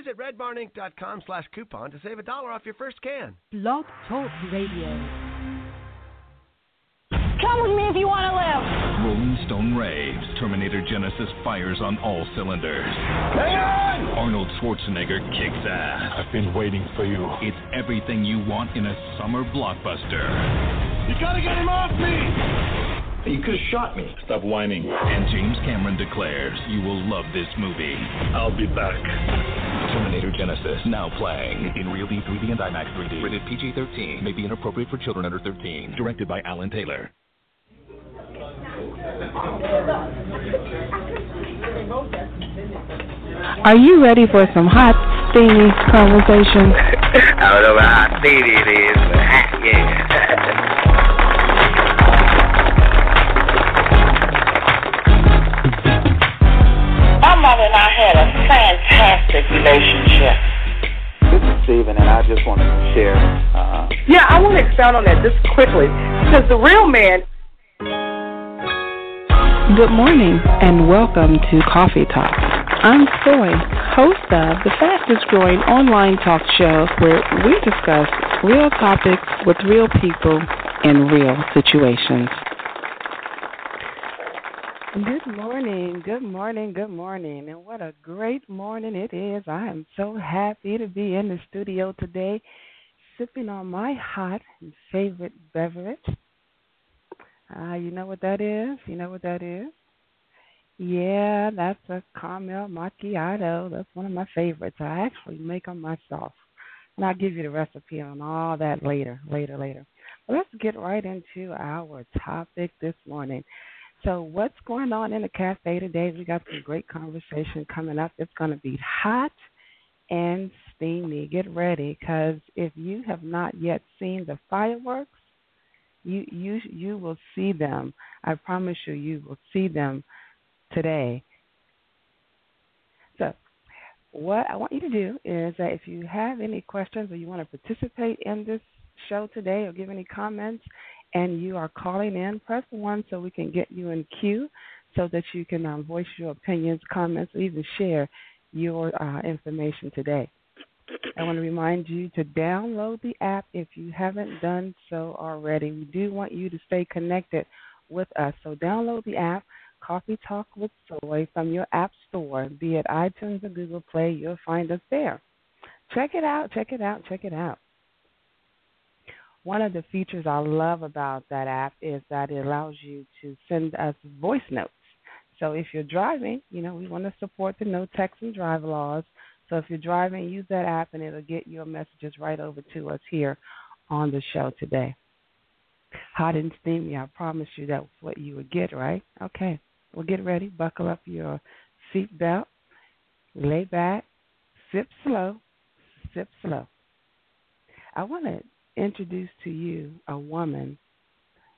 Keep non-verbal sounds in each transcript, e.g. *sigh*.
Visit redbarninc.com slash coupon to save a dollar off your first can. Blog Talk Radio. Come with me if you want to live. Rolling Stone raves. Terminator Genisys fires on all cylinders. Hang on! Arnold Schwarzenegger kicks ass. I've been waiting for you. It's everything you want in a summer blockbuster. You gotta get him off me! You could have shot me. Stop whining. And James Cameron declares you will love this movie. I'll be back. Terminator Genisys now playing in Real D 3D and IMAX 3D. Rated PG-13. May be inappropriate for children under 13. Directed by Alan Taylor. Are you ready for some hot, steamy conversation? *laughs* I don't know how steamy it is, but *laughs* hot, yeah. *laughs* My mother and I had a fantastic relationship. This is Steven, and I just want to share. Uh, Yeah, I want to expound on that just quickly because the real man. Good morning and welcome to Coffee Talk. I'm Soy, host of the fastest growing online talk show where we discuss real topics with real people in real situations. Good morning, good morning, good morning, and what a great morning it is. I am so happy to be in the studio today, sipping on my hot and favorite beverage. Uh, you know what that is? You know what that is? Yeah, that's a caramel macchiato. That's one of my favorites. I actually make them myself. And I'll give you the recipe on all that later, later, later. Let's get right into our topic this morning. So, what's going on in the cafe today? We got some great conversation coming up. It's going to be hot and steamy. Get ready, because if you have not yet seen the fireworks, you you you will see them. I promise you, you will see them today. So, what I want you to do is that if you have any questions or you want to participate in this show today or give any comments, and you are calling in, press one so we can get you in queue so that you can um, voice your opinions, comments, or even share your uh, information today. I want to remind you to download the app if you haven't done so already. We do want you to stay connected with us. So download the app, Coffee Talk with Soy, from your app store, be it iTunes or Google Play. You'll find us there. Check it out, check it out, check it out. One of the features I love about that app is that it allows you to send us voice notes. So if you're driving, you know, we want to support the no text and drive laws. So if you're driving, use that app and it'll get your messages right over to us here on the show today. Hot and steamy, I promise you that's what you would get, right? Okay. Well, get ready, buckle up your seatbelt, lay back, sip slow, sip slow. I want to introduce to you a woman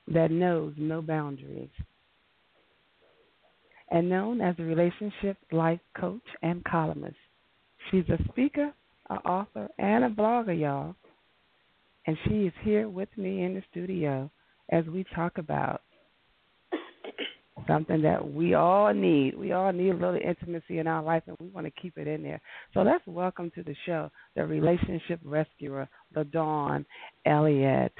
that knows no boundaries and known as a relationship life coach and columnist. She's a speaker, an author, and a blogger, y'all. And she is here with me in the studio as we talk about something that we all need. We all need a little intimacy in our life, and we want to keep it in there. So let's welcome to the show the relationship rescuer, LaDawn Elliott.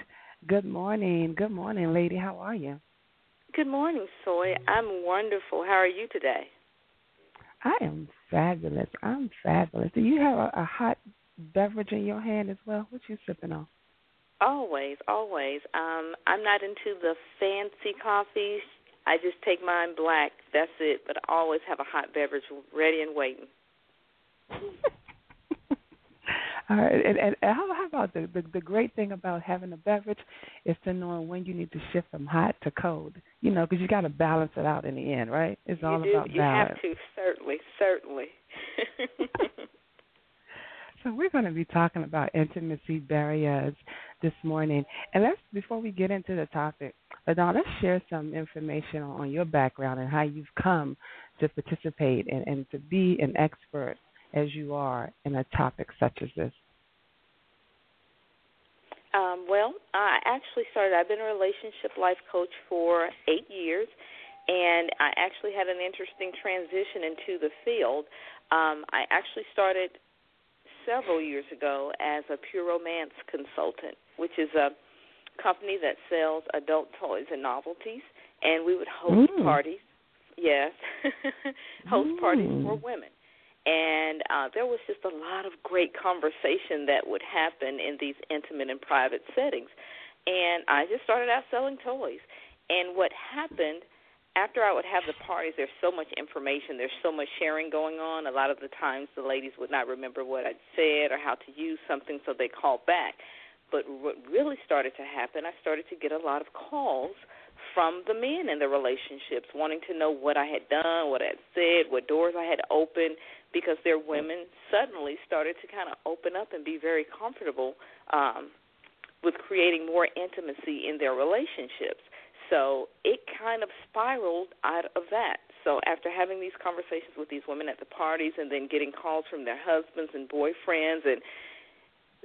Good morning. Good morning, lady. How are you? Good morning, Soy. I'm wonderful. How are you today? I am fabulous. I'm fabulous. Do you have a, a hot beverage in your hand as well? What you sipping on? Always, always. Um, I'm not into the fancy coffees. I just take mine black. That's it. But I always have a hot beverage ready and waiting. *laughs* All right, and, and how, how about the, the the great thing about having a beverage is to know when you need to shift from hot to cold. You know, because you got to balance it out in the end, right? It's you all do. about you balance. have to certainly, certainly. *laughs* *laughs* So we're going to be talking about intimacy barriers this morning, and let's before we get into the topic, LaDawn, let's share some information on your background and how you've come to participate and, and to be an expert as you are in a topic such as this. Um, well, I actually started. I've been a relationship life coach for eight years, and I actually had an interesting transition into the field. Um, I actually started several years ago as a pure romance consultant, which is a company that sells adult toys and novelties, and we would host Mm. parties. Yes, *laughs* host parties for Mm. women. And uh, there was just a lot of great conversation that would happen in these intimate and private settings. And I just started out selling toys. And what happened after I would have the parties, there's so much information, there's so much sharing going on. A lot of the times the ladies would not remember what I'd said or how to use something, so they called back. But what really started to happen, I started to get a lot of calls from the men in the relationships wanting to know what I had done, what I had said, what doors I had opened, because their women suddenly started to kind of open up and be very comfortable um, with creating more intimacy in their relationships. So it kind of spiraled out of that. So after having these conversations with these women at the parties and then getting calls from their husbands and boyfriends and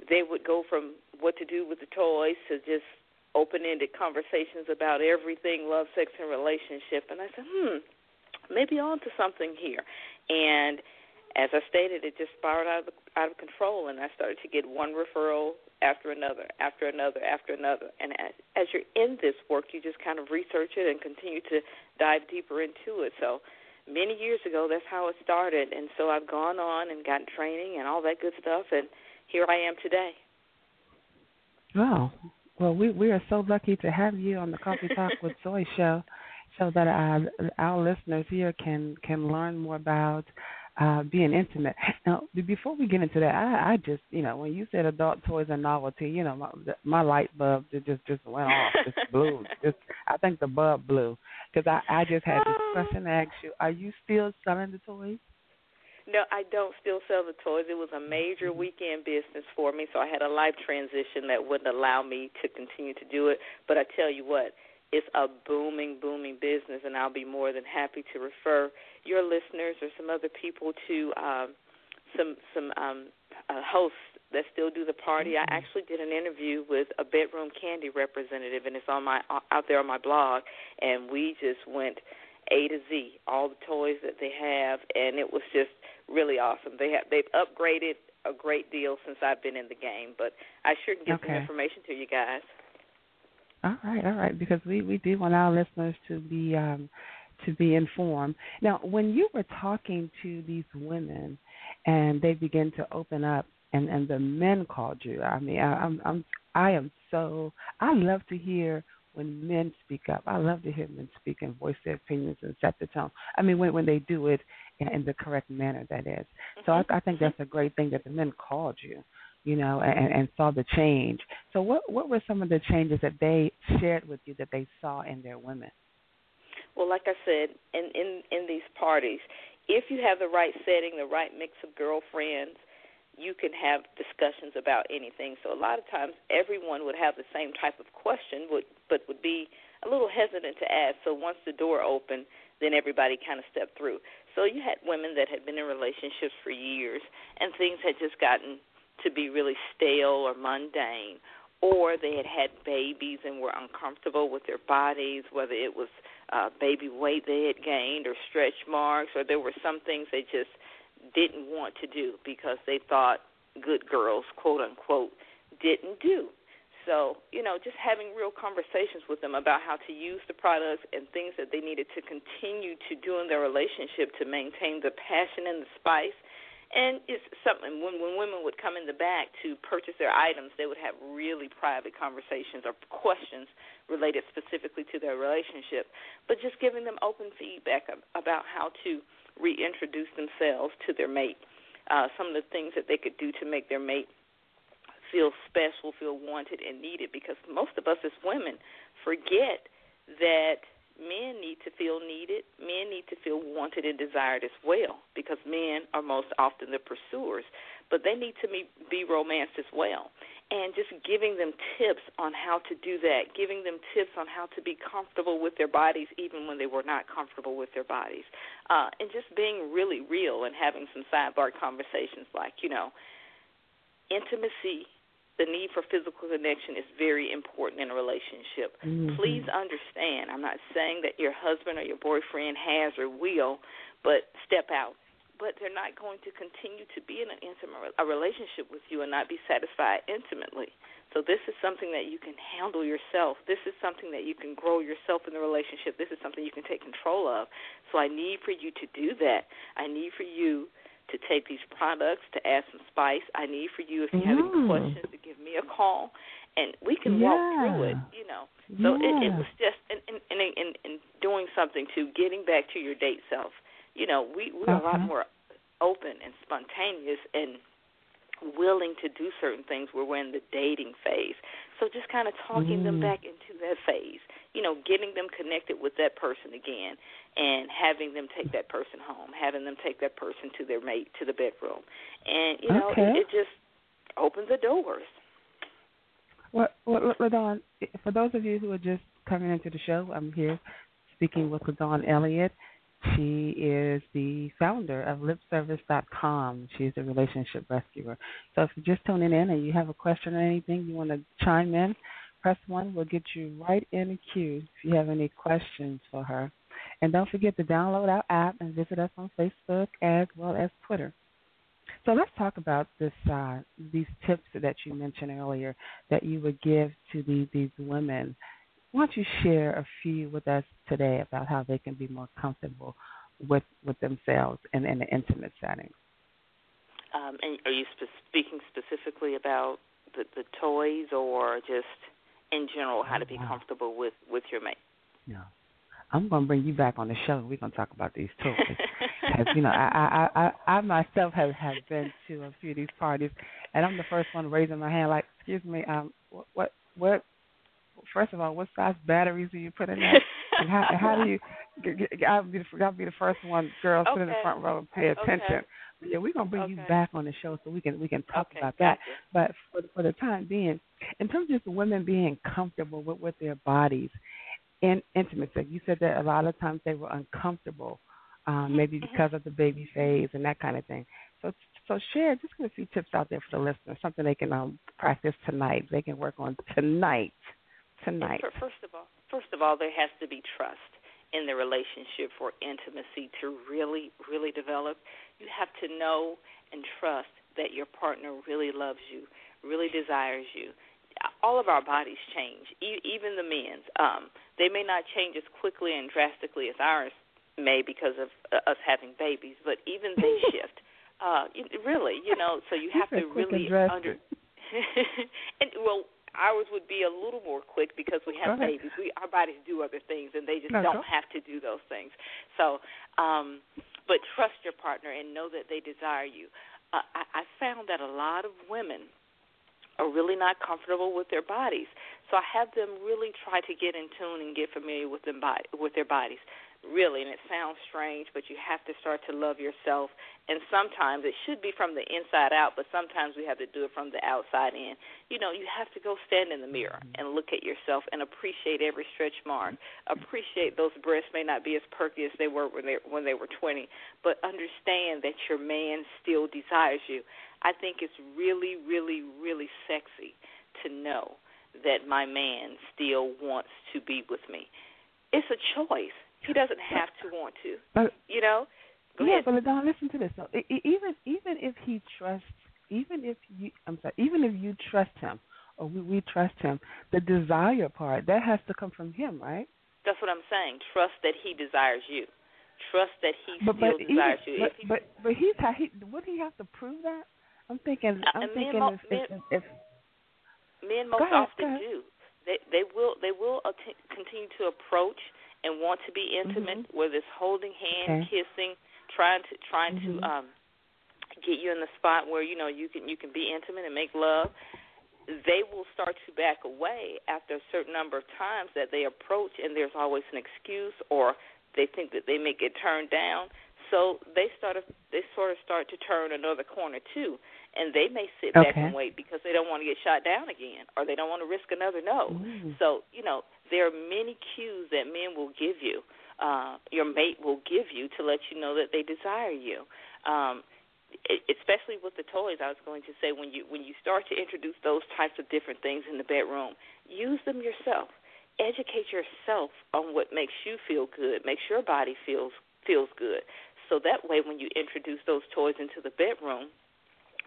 they would go from what to do with the toys to just open-ended conversations about everything love, sex and relationship and I said, "Hmm, maybe on to something here." And as I stated, it just spiraled out of out of control, and I started to get one referral after another, after another, after another. And as, as you're in this work, you just kind of research it and continue to dive deeper into it. So many years ago, that's how it started, and so I've gone on and gotten training and all that good stuff, and here I am today. Wow. Well, we we are so lucky to have you on the Coffee Talk with *laughs* Zoe show, so that our our listeners here can can learn more about uh, being intimate. Now, before we get into that, I, I just you know when you said adult toys and novelty, you know my my light bulb just just, just went off, just blew. *laughs* Just I think the bulb blew because I I just had this question to ask you: Are you still selling the toys? No, I don't still sell the toys. It was a major weekend business for me, so I had a life transition that wouldn't allow me to continue to do it. But I tell you what, it's a booming, booming business, and I'll be more than happy to refer your listeners or some other people to um, some some um, uh, hosts that still do the party. I actually did an interview with a Bedroom Kandi representative, and it's on my out there on my blog, and we just went A to Z, all the toys that they have, and it was just awesome. They have they've upgraded a great deal since I've been in the game, but I sure can get some information to you guys. All right, all right, because we we do want our listeners to be um to be informed. Now, when you were talking to these women and they began to open up and and the men called you, I mean, I, I'm I'm I am so I love to hear when men speak up. I love to hear men speak and voice their opinions and set the tone. I mean, when when they do it in, the correct manner, that is. So mm-hmm. I, I think that's a great thing that the men called you you know, and, and saw the change. So, what what were some of the changes that they shared with you that they saw in their women? Well, like I said, in in in these parties, if you have the right setting, the right mix of girlfriends, you can have discussions about anything. So a lot of times, everyone would have the same type of question, would but would be a little hesitant to ask. So once the door opened, then everybody kind of stepped through. So you had women that had been in relationships for years, and things had just gotten to be really stale or mundane, or they had had babies and were uncomfortable with their bodies, whether it was uh, baby weight they had gained or stretch marks, or there were some things they just didn't want to do because they thought good girls, quote unquote, didn't do. So, you know, just having real conversations with them about how to use the products and things that they needed to continue to do in their relationship to maintain the passion and the spice. And it's something when when women would come in the back to purchase their items, they would have really private conversations or questions related specifically to their relationship, but just giving them open feedback about how to reintroduce themselves to their mate. Uh, some of the things that they could do to make their mate feel special, feel wanted and needed because most of us as women forget that men need to feel needed, men need to feel wanted and desired as well because men are most often the pursuers, but they need to be, romanced as well. And just giving them tips on how to do that, giving them tips on how to be comfortable with their bodies even when they were not comfortable with their bodies, uh, and just being really real and having some sidebar conversations like, you know, intimacy the need for physical connection is very important in a relationship. Mm-hmm. Please understand, I'm not saying that your husband or your boyfriend has or will, but step out. But they're not going to continue to be in an intimate a relationship with you and not be satisfied intimately. So this is something that you can handle yourself. This is something that you can grow yourself in the relationship. This is something you can take control of. So I need for you to do that. I need for you to take these products to add some spice. I need for you if you have any Mm. questions to give me a call, and we can Yeah. walk through it. You know, so it, it was just in in, in in in doing something to getting back to your date self. You know, we we're a lot more open and spontaneous and willing to do certain things where we're in the dating phase. So just kind of talking them Mm. back into that phase, you know, getting them connected with that person again and having them take that person home, having them take that person to their mate to the bedroom. And you know, Okay. it, it just opens the doors. Well, well, LaDawn, for those of you who are just coming into the show, I'm here speaking with LaDawn Elliott. She is the founder of lipservice.com. She's a relationship rescuer. So if you're just tuning in and you have a question or anything you want to chime in, press one. We'll get you right in the queue if you have any questions for her. And don't forget to download our app and visit us on Facebook as well as Twitter. So let's talk about this uh, these tips that you mentioned earlier that you would give to these these women. Why don't you share a few with us today about how they can be more comfortable with with themselves and in an intimate setting? Um, and are you spe- speaking specifically about the, the toys or just in general how to be comfortable with with your mate? No. I'm going to bring you back on the show. We're going to talk about these. Because you know, *laughs* I, I I I myself have have been to a few of these parties, and I'm the first one raising my hand. Like, excuse me, um, what what what? First of all, what size batteries do you put in there? and how how do *laughs* you? I'll be the I'll be the first one, girl, sit in the front row and pay attention. Okay. Yeah, we're gonna bring you back on the show so we can we can talk Okay, about that. But for for the time being, in terms of just women being comfortable with with their bodies in intimacy, you said that a lot of times they were uncomfortable, um, maybe because of the baby phase and that kind of thing. So so share just give a few tips out there for the listeners, something they can um, practice tonight. They can work on tonight. Tonight. First of all, first of all, there has to be trust in the relationship for intimacy to really, really develop. You have to know and trust that your partner really loves you, really desires you. All of our bodies change, e- even the men's. Um, they may not change as quickly and drastically as ours may because of uh, us having babies, but even they *laughs* shift. Uh, really, you know, so you have to really under. *laughs* and well, ours would be a little more quick because we have babies. We our bodies do other things, and they just No, don't have to do those things. So, um, but trust your partner and know that they desire you. Uh, I, I found that a lot of women are really not comfortable with their bodies. So I have them really try to get in tune and get familiar with them body, with their bodies. Really, and it sounds strange, but you have to start to love yourself. And sometimes it should be from the inside out, but sometimes we have to do it from the outside in. You know, you have to go stand in the mirror mm-hmm. and look at yourself and appreciate every stretch mark. Appreciate those breasts may not be as perky as they were when they when they were 20, but understand that your man still desires you. I think it's really, really, really sexy to know that my man still wants to be with me. It's a choice. He doesn't have to want to. But You know? Go yeah, ahead. but Don, listen to this. So, even even if he trusts, even if you, I'm sorry, even if you trust him, or we, we trust him. The desire part that has to come from him, right? That's what I'm saying. Trust that he desires you. Trust that he but, still but desires even, you. But, he, but but he's he would he have to prove that? I'm thinking. Uh, I'm and thinking men, if, men, if, if men most ahead, often do. They they will they will continue to approach and want to be intimate, Mhm. whether it's holding hand, Okay. kissing, trying to trying Mhm. to um get you in the spot where you know you can you can be intimate and make love. They will start to back away after a certain number of times that they approach, and there's always an excuse, or they think that they may get turned down. So they start they sort of start to turn another corner too, and they may sit back and wait because they don't want to get shot down again, or they don't want to risk another no. Mm. So you know there are many cues that men will give you, uh, your mate will give you to let you know that they desire you. Um, especially with the toys, I was going to say when you when you start to introduce those types of different things in the bedroom, use them yourself. Educate yourself on what makes you feel good, makes your body feels feels good. So that way, when you introduce those toys into the bedroom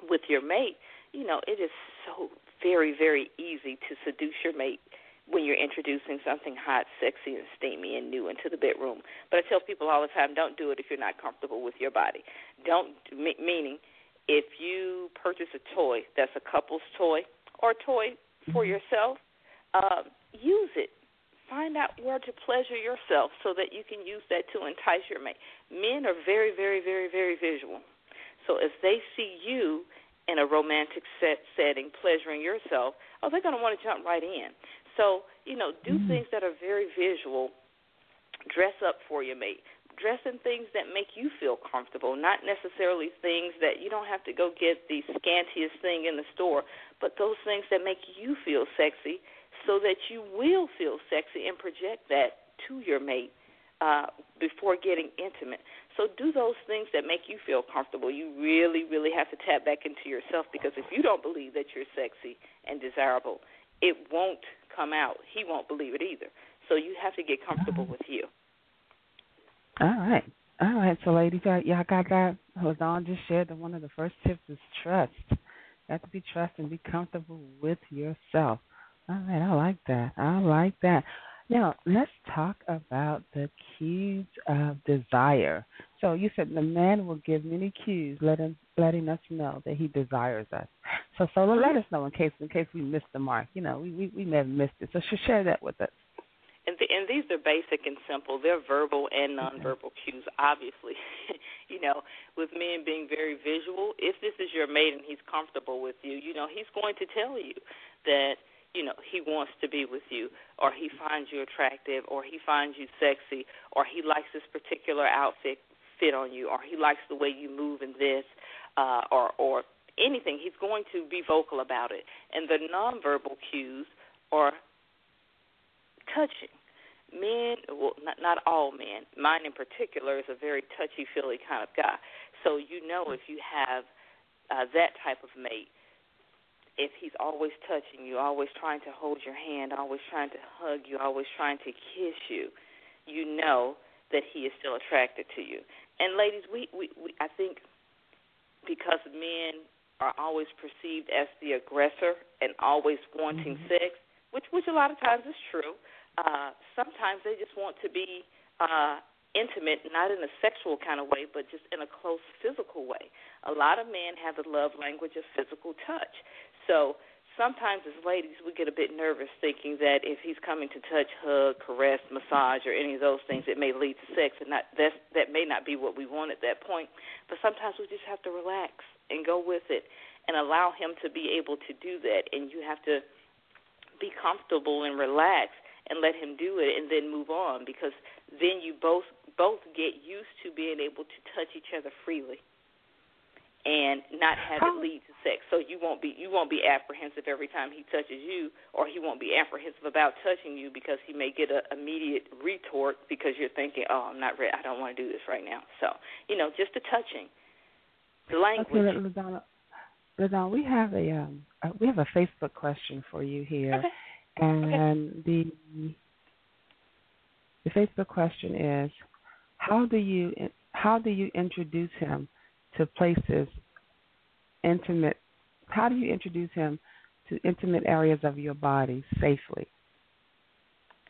with your mate, you know it is so very very easy to seduce your mate when you're introducing something hot, sexy, and steamy and new into the bedroom. But I tell people all the time, don't do it if you're not comfortable with your body. Don't me- meaning if you purchase a toy that's a couple's toy or a toy for yourself, um, use it. Find out where to pleasure yourself so that you can use that to entice your mate. Men are very, very, very, very visual. So if they see you in a romantic set setting, pleasuring yourself, oh, they're going to want to jump right in. So, you know, do mm. things that are very visual. Dress up for your mate. Dress in things that make you feel comfortable, not necessarily things that you don't have to go get the scantiest thing in the store, but those things that make you feel sexy so that you will feel sexy and project that to your mate uh, before getting intimate. So do those things that make you feel comfortable. You really, really have to tap back into yourself because if you don't believe that you're sexy and desirable, it won't come out. He won't believe it either. So you have to get comfortable with you. All right. All right. So, ladies, y'all, got that? LaDawn just shared that one of the first tips is trust. You have to be trust and be comfortable with yourself. All right. I like that. I like that. Now, let's talk about the cues of desire. So, you said the man will give many cues, letting letting us know that he desires us. So, so let us know in case in case we missed the mark. You know, we we, we may have missed it. So, sh- share that with us. And, the, and these are basic and simple. They're verbal and nonverbal cues, obviously. *laughs* you know, with men being very visual, if this is your mate and he's comfortable with you, you know, he's going to tell you that, you know, he wants to be with you, or he finds you attractive, or he finds you sexy, or he likes this particular outfit fit on you, or he likes the way you move in this, uh, or, or anything. He's going to be vocal about it. And the nonverbal cues are touching. Men, well, not not all men. Mine in particular is a very touchy feely kind of guy. So you know if you have uh, that type of mate, if he's always touching you, always trying to hold your hand, always trying to hug you, always trying to kiss you, you know that he is still attracted to you. And ladies, we we, we I think because men are always perceived as the aggressor and always wanting sex, which which a lot of times is true. Uh, sometimes they just want to be uh, intimate, not in a sexual kind of way, but just in a close physical way. A lot of men have the love language of physical touch. So sometimes as ladies, we get a bit nervous thinking that if he's coming to touch, hug, caress, massage, or any of those things, it may lead to sex, and not that's, that may not be what we want at that point. But sometimes we just have to relax and go with it and allow him to be able to do that, and you have to be comfortable and relaxed and let him do it and then move on because then you both both get used to being able to touch each other freely and not have it lead to sex. So you won't be you won't be apprehensive every time he touches you or he won't be apprehensive about touching you because he may get a immediate retort because you're thinking, "Oh, I'm not ready. I don't want to do this right now." So, you know, just the touching. The language. Okay, Ladonna, Ladonna, we have a um, uh, we have a Facebook question for you here. Okay. And the the Facebook question is, how do you how do you introduce him to places intimate? How do you introduce him to intimate areas of your body safely?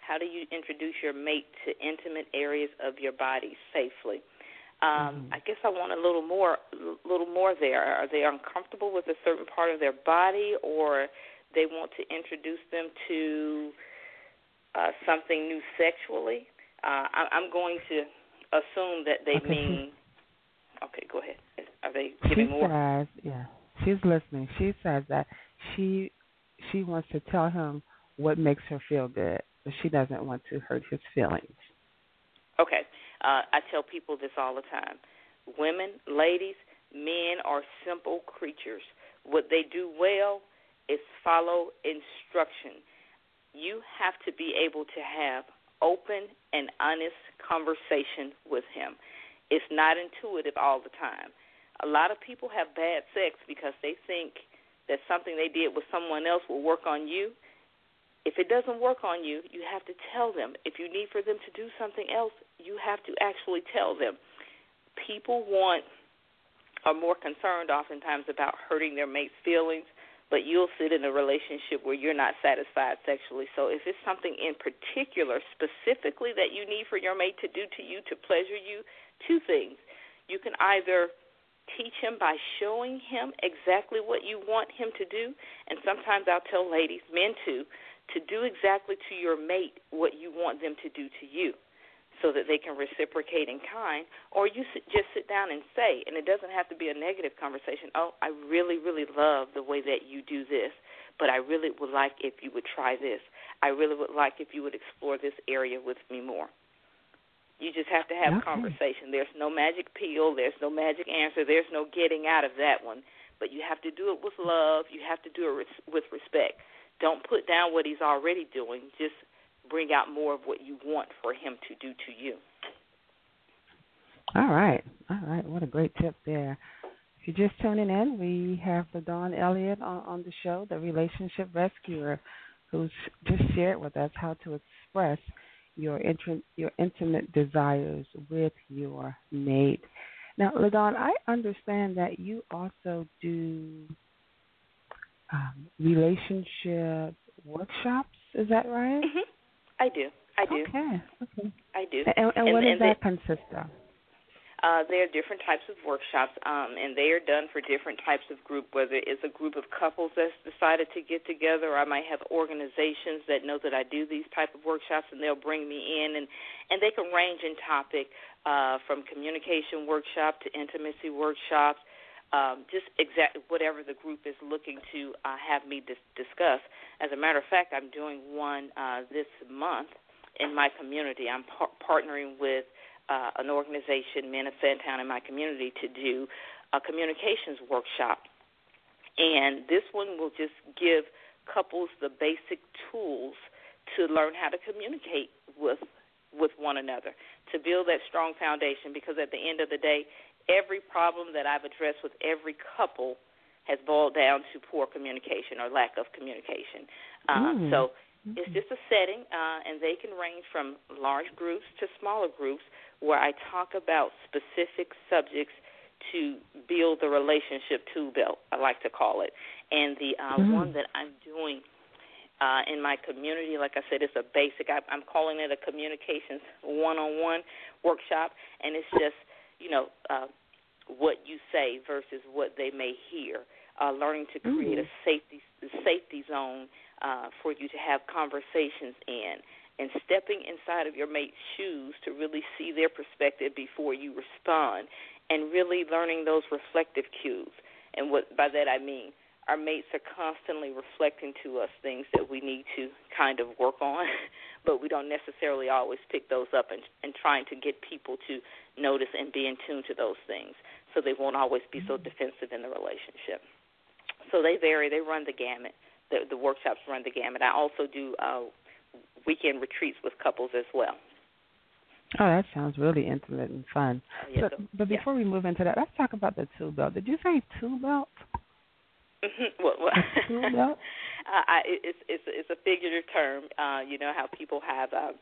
How do you introduce your mate to intimate areas of your body safely? Um, Mm-hmm. I guess I want a little more, little more there. Are they uncomfortable with a certain part of their body, or they want to introduce them to uh, something new sexually? Uh, I, I'm going to assume that they Okay. mean. Okay, go ahead. Are they giving she more? says, yeah, she's listening. She says that she she wants to tell him what makes her feel good, but she doesn't want to hurt his feelings. Okay. Uh, I tell people this all the time. Women, ladies, men are simple creatures. What they do well is follow instruction. You have to be able to have open and honest conversation with him. It's not intuitive all the time. A lot of people have bad sex because they think that something they did with someone else will work on you. If it doesn't work on you, you have to tell them. If you need for them to do something else, you have to actually tell them. People want are more concerned oftentimes about hurting their mate's feelings, but you'll sit in a relationship where you're not satisfied sexually. So if it's something in particular specifically that you need for your mate to do to you to pleasure you, two things. You can either teach him by showing him exactly what you want him to do, and sometimes I'll tell ladies, men too, to do exactly to your mate what you want them to do to you so that they can reciprocate in kind. Or you just sit down and say and it doesn't have to be a negative conversation oh i really really love the way that you do this but i really would like if you would try this. I really would like if you would explore this area with me more you just have to have Okay. conversation there's no magic pill there's no magic answer there's no getting out of that one but you have to do it with love you have to do it with respect don't put down what he's already doing just bring out more of what you want for him to do to you. All right, all right. What a great tip there. If you're just tuning in, we have LaDawn Elliott on, on the show, the relationship rescuer, who's just shared with us how to express your intri- your intimate desires with your mate. Now, LaDawn, I understand that you also do um, relationship workshops. Is that right? Mm-hmm. I do. I do. Okay. Okay. I do. And, and, what does they- that consist of? Uh, there are different types of workshops, um, and they are done for different types of group. Whether it's a group of couples that's decided to get together, or I might have organizations that know that I do these type of workshops, and they'll bring me in, and and they can range in topic uh, from communication workshop to intimacy workshops, um, just exactly whatever the group is looking to uh, have me dis- discuss. As a matter of fact, I'm doing one uh, this month in my community. I'm par- partnering with uh, an organization, Men of Sandtown, in my community, to do a communications workshop. And this one will just give couples the basic tools to learn how to communicate with with one another, to build that strong foundation. Because at the end of the day, every problem that I've addressed with every couple has boiled down to poor communication or lack of communication. Uh, Mm. So it's just a setting, uh, and they can range from large groups to smaller groups where I talk about specific subjects to build the relationship tool belt, I like to call it. And the uh, Mm. one that I'm doing uh, in my community, like I said, it's a basic. I, I'm calling it a communications one-on-one workshop, and it's just you know uh, what you say versus what they may hear. Uh, learning to create a safety safety zone uh, for you to have conversations in, and stepping inside of your mate's shoes to really see their perspective before you respond, and really learning those reflective cues. And what by that I mean, our mates are constantly reflecting to us things that we need to kind of work on, *laughs* but we don't necessarily always pick those up and, and trying to get people to notice and be in tune to those things so they won't always be so defensive in the relationship. So they vary, they run the gamut. The, the workshops run the gamut. I also do uh, weekend retreats with couples as well. Oh, that sounds really intimate and fun. Oh, yeah, so, so- but yeah. before we move into that, let's talk about the tool belt. Did you say tool belt? Mhm. What, what? *laughs* Tool belt? *laughs* uh, I, it's it's it's a figurative term. Uh, you know how people have uh,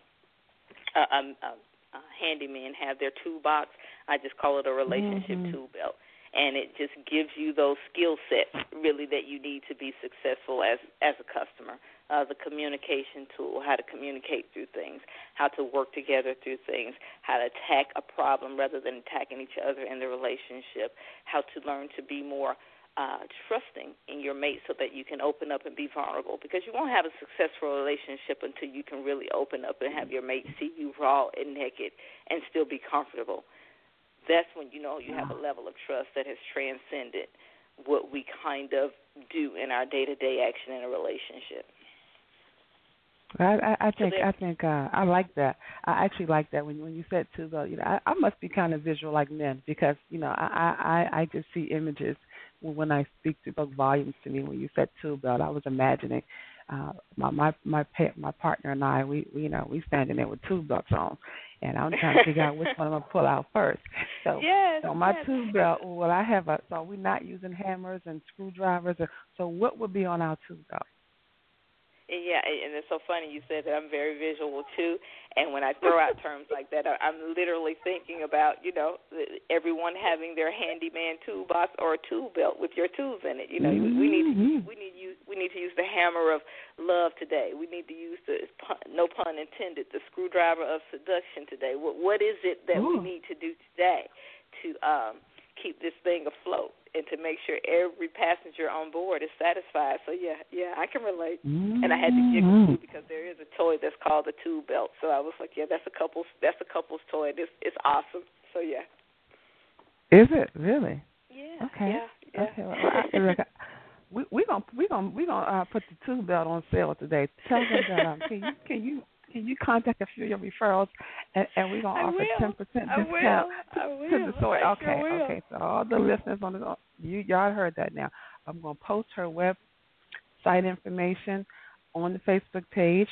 a, a, a, a handyman have their toolbox. I just call it a relationship Mhm. tool belt. And it just gives you those skill sets really that you need to be successful as as a customer. Uh, the communication tool, how to communicate through things, how to work together through things, how to attack a problem rather than attacking each other in the relationship, how to learn to be more uh, trusting in your mate so that you can open up and be vulnerable because you won't have a successful relationship until you can really open up and have your mate see you raw and naked and still be comfortable that's when you know you have a level of trust that has transcended what we kind of do in our day to day action in a relationship. I, I, I think I think uh, I like that. I actually like that when when you said two belt. You know, I, I must be kind of visual like men because you know I I I just see images when I speak to book volumes to me. When you said two belt, I was imagining uh, my my my pet, my partner and I. We, we you know we standing there with two belts on, and I'm trying to figure out which one I'm gonna pull out first. So, yes, so my yes. tube belt. Well, I have a. So we're not using hammers and screwdrivers. Or, so what would be on our tube belt? Yeah, and it's so funny you said that I'm very visual too. And when I throw out *laughs* terms like that, I'm literally thinking about you know everyone having their handyman toolbox or a tool belt with your tools in it. You know, mm-hmm. we need to we need use we need to use the hammer of love today. We need to use the no pun intended the screwdriver of seduction today. What what is it that Ooh. we need to do today to um keep this thing afloat? And to make sure every passenger on board is satisfied. So yeah, yeah, I can relate. Mm-hmm. And I had to giggle too because there is a toy that's called the tool belt. So I was like, yeah, that's a couple's that's a couple's toy. This it's awesome. So yeah. Is it really? Yeah. Okay. Yeah. yeah. Okay. Well, I, we we gonna we gonna we gonna uh, put the tool belt on sale today. Tell them that um, can you can you can you contact a few of your referrals, and, and we're gonna I offer ten percent discount I will. to the. I okay, sure okay. So all the listeners on the you y'all heard that now. I'm gonna post her website information on the Facebook page.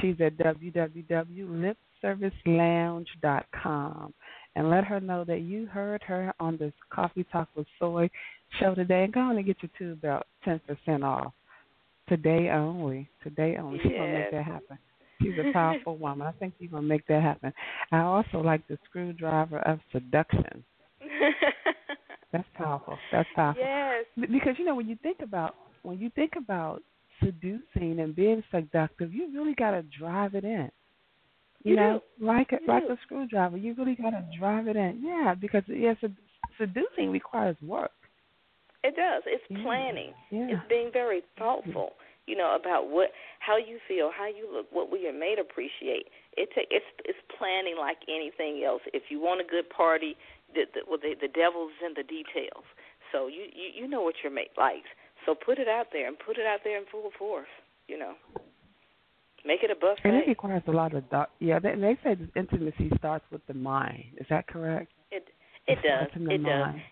She's at www.lipservicelounge.com and let her know that you heard her on this Coffee Talk with Soy show today. And go on and get your tube belt ten percent off today only. Today only. She's gonna make that happen. She's a powerful woman. I think you're gonna make that happen. I also like the screwdriver of seduction. *laughs* That's powerful. That's powerful. Yes. Because you know when you think about when you think about seducing and being seductive, you really got to drive it in. You, you know, do. like a, you like do. a screwdriver, you really got to drive it in. Yeah, because yes, yeah, seducing requires work. It does. It's planning. Yeah. It's being very thoughtful. You know about what, how you feel, how you look, what will your mate appreciate. It ta- it's it's planning like anything else. If you want a good party, the the, well, the the devil's in the details. So you, you you know what your mate likes. So put it out there and put it out there in full force. You know, make it a buffet. And it requires a lot of thought. Yeah, they, they say intimacy starts with the mind. Is that correct? It it does. in the It does. mind.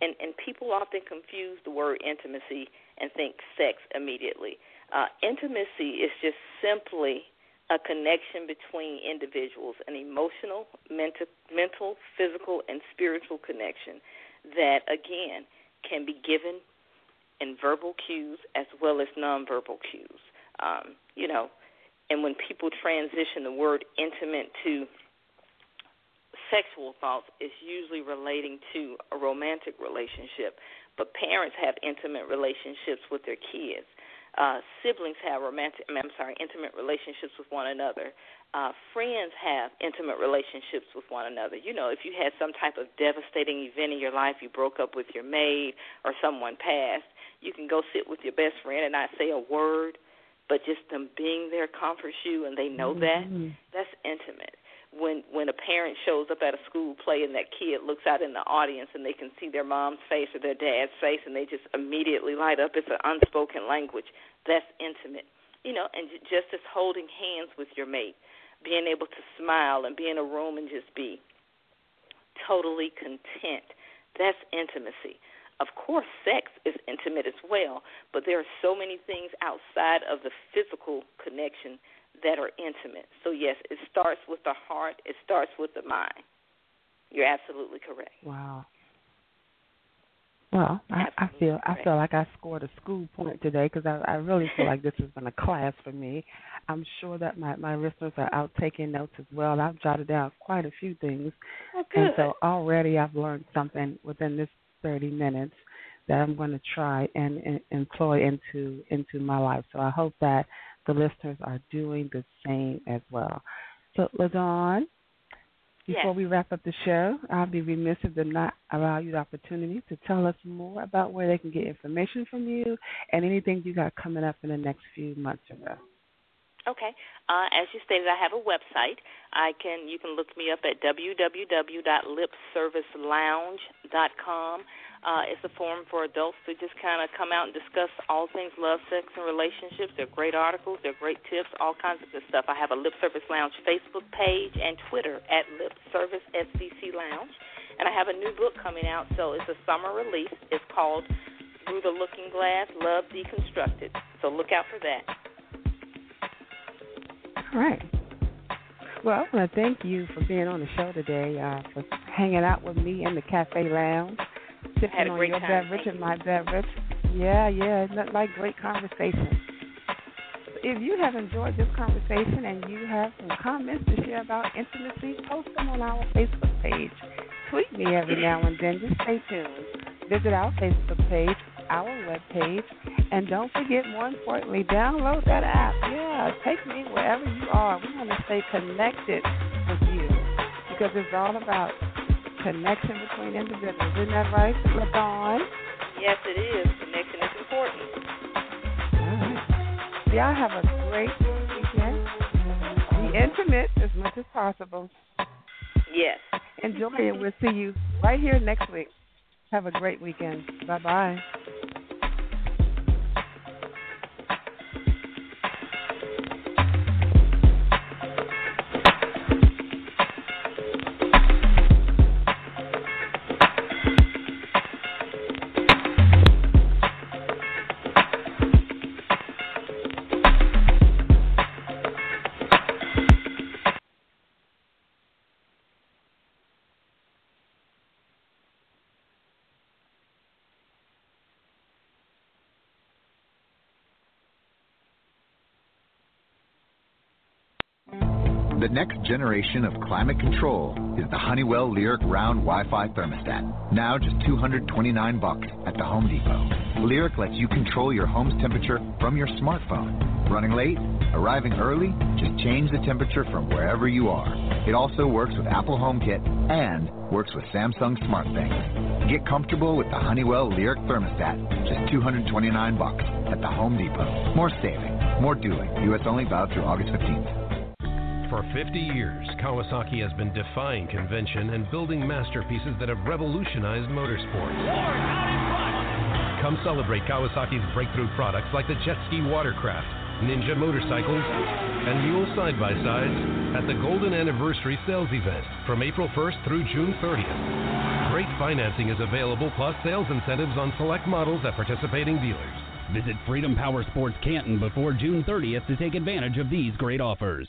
And and people often confuse the word intimacy and think sex immediately. Uh, intimacy is just simply a connection between individuals, an emotional, mental, mental, physical, and spiritual connection that again can be given in verbal cues as well as nonverbal cues. Um, you know, and when people transition the word intimate to sexual thoughts, it's usually relating to a romantic relationship. But parents have intimate relationships with their kids. Uh, siblings have romantic, I'm sorry, intimate relationships with one another. Uh, friends have intimate relationships with one another. You know, if you had some type of devastating event in your life, you broke up with your maid or someone passed, you can go sit with your best friend and not say a word, but just them being there comforts you and they know that. Mhm. That's intimate. When when a parent shows up at a school play and that kid looks out in the audience and they can see their mom's face or their dad's face and they just immediately light up, it's an unspoken language. That's intimate. You know, and just as holding hands with your mate, being able to smile and be in a room and just be totally content. That's intimacy. Of course, sex is intimate as well, but there are so many things outside of the physical connection that are intimate. So, yes, it starts with the heart, it starts with the mind. You're absolutely correct. Wow. Well, I, I feel I feel like I scored a school point today because I, I really feel like this has been a class for me. I'm sure that my my listeners are out taking notes as well. I've jotted down quite a few things, Oh, and so already I've learned something within this 30 minutes that I'm going to try and, and employ into into my life. So I hope that the listeners are doing the same as well. So, LaDawn, before Yes. we wrap up the show, I'll be remiss if to not allow you the opportunity to tell us more about where they can get information from you and anything you got coming up in the next few months or so. Okay. Uh, as you stated, I have a website. I can you can look me up at www.lipservicelounge.com. Uh, it's a forum for adults to just kind of come out and discuss all things love, sex, and relationships. They're great articles. They're great tips. All kinds of good stuff. I have a Lip Service Lounge Facebook page and Twitter at Lip Service Lounge, and I have a new book coming out. So it's a summer release. It's called Through the Looking Glass: Love Deconstructed. So look out for that. All right. Well, I want to thank you for being on the show today, uh, for hanging out with me in the cafe lounge, sipping Had a on great your time. beverage and my beverage. Yeah, yeah, nothing like great conversation. If you have enjoyed this conversation and you have some comments to share about intimacy, post them on our Facebook page. Tweet me every now and then. Just stay tuned. Visit our Facebook page, our web page, and don't forget, more importantly, download that app. Yeah, take me wherever you are. We want to stay connected with you because it's all about connection between individuals. Isn't that right, LaDawn? Yes, it is. Connection is important. All right. Y'all have a great weekend. Be intimate as much as possible. Yes. Enjoy it. We'll see you right here next week. Have a great weekend. Bye bye. Next generation of climate control is the Honeywell Lyric Round Wi-Fi thermostat. Now just 229 bucks at the Home Depot. Lyric lets you control your home's temperature from your smartphone. Running late? Arriving early? Just change the temperature from wherever you are. It also works with Apple HomeKit and works with Samsung SmartThings. Get comfortable with the Honeywell Lyric thermostat, just 229 bucks at the Home Depot. More saving, more doing. U.S. only valid through August 15th. For 50 years, Kawasaki has been defying convention and building masterpieces that have revolutionized motorsport. Come celebrate Kawasaki's breakthrough products like the jet ski watercraft, ninja motorcycles, and mule side-by-sides at the Golden Anniversary Sales Event from April 1st through June 30th. Great financing is available plus sales incentives on select models at participating dealers. Visit Freedom Power Sports Canton before June 30th to take advantage of these great offers.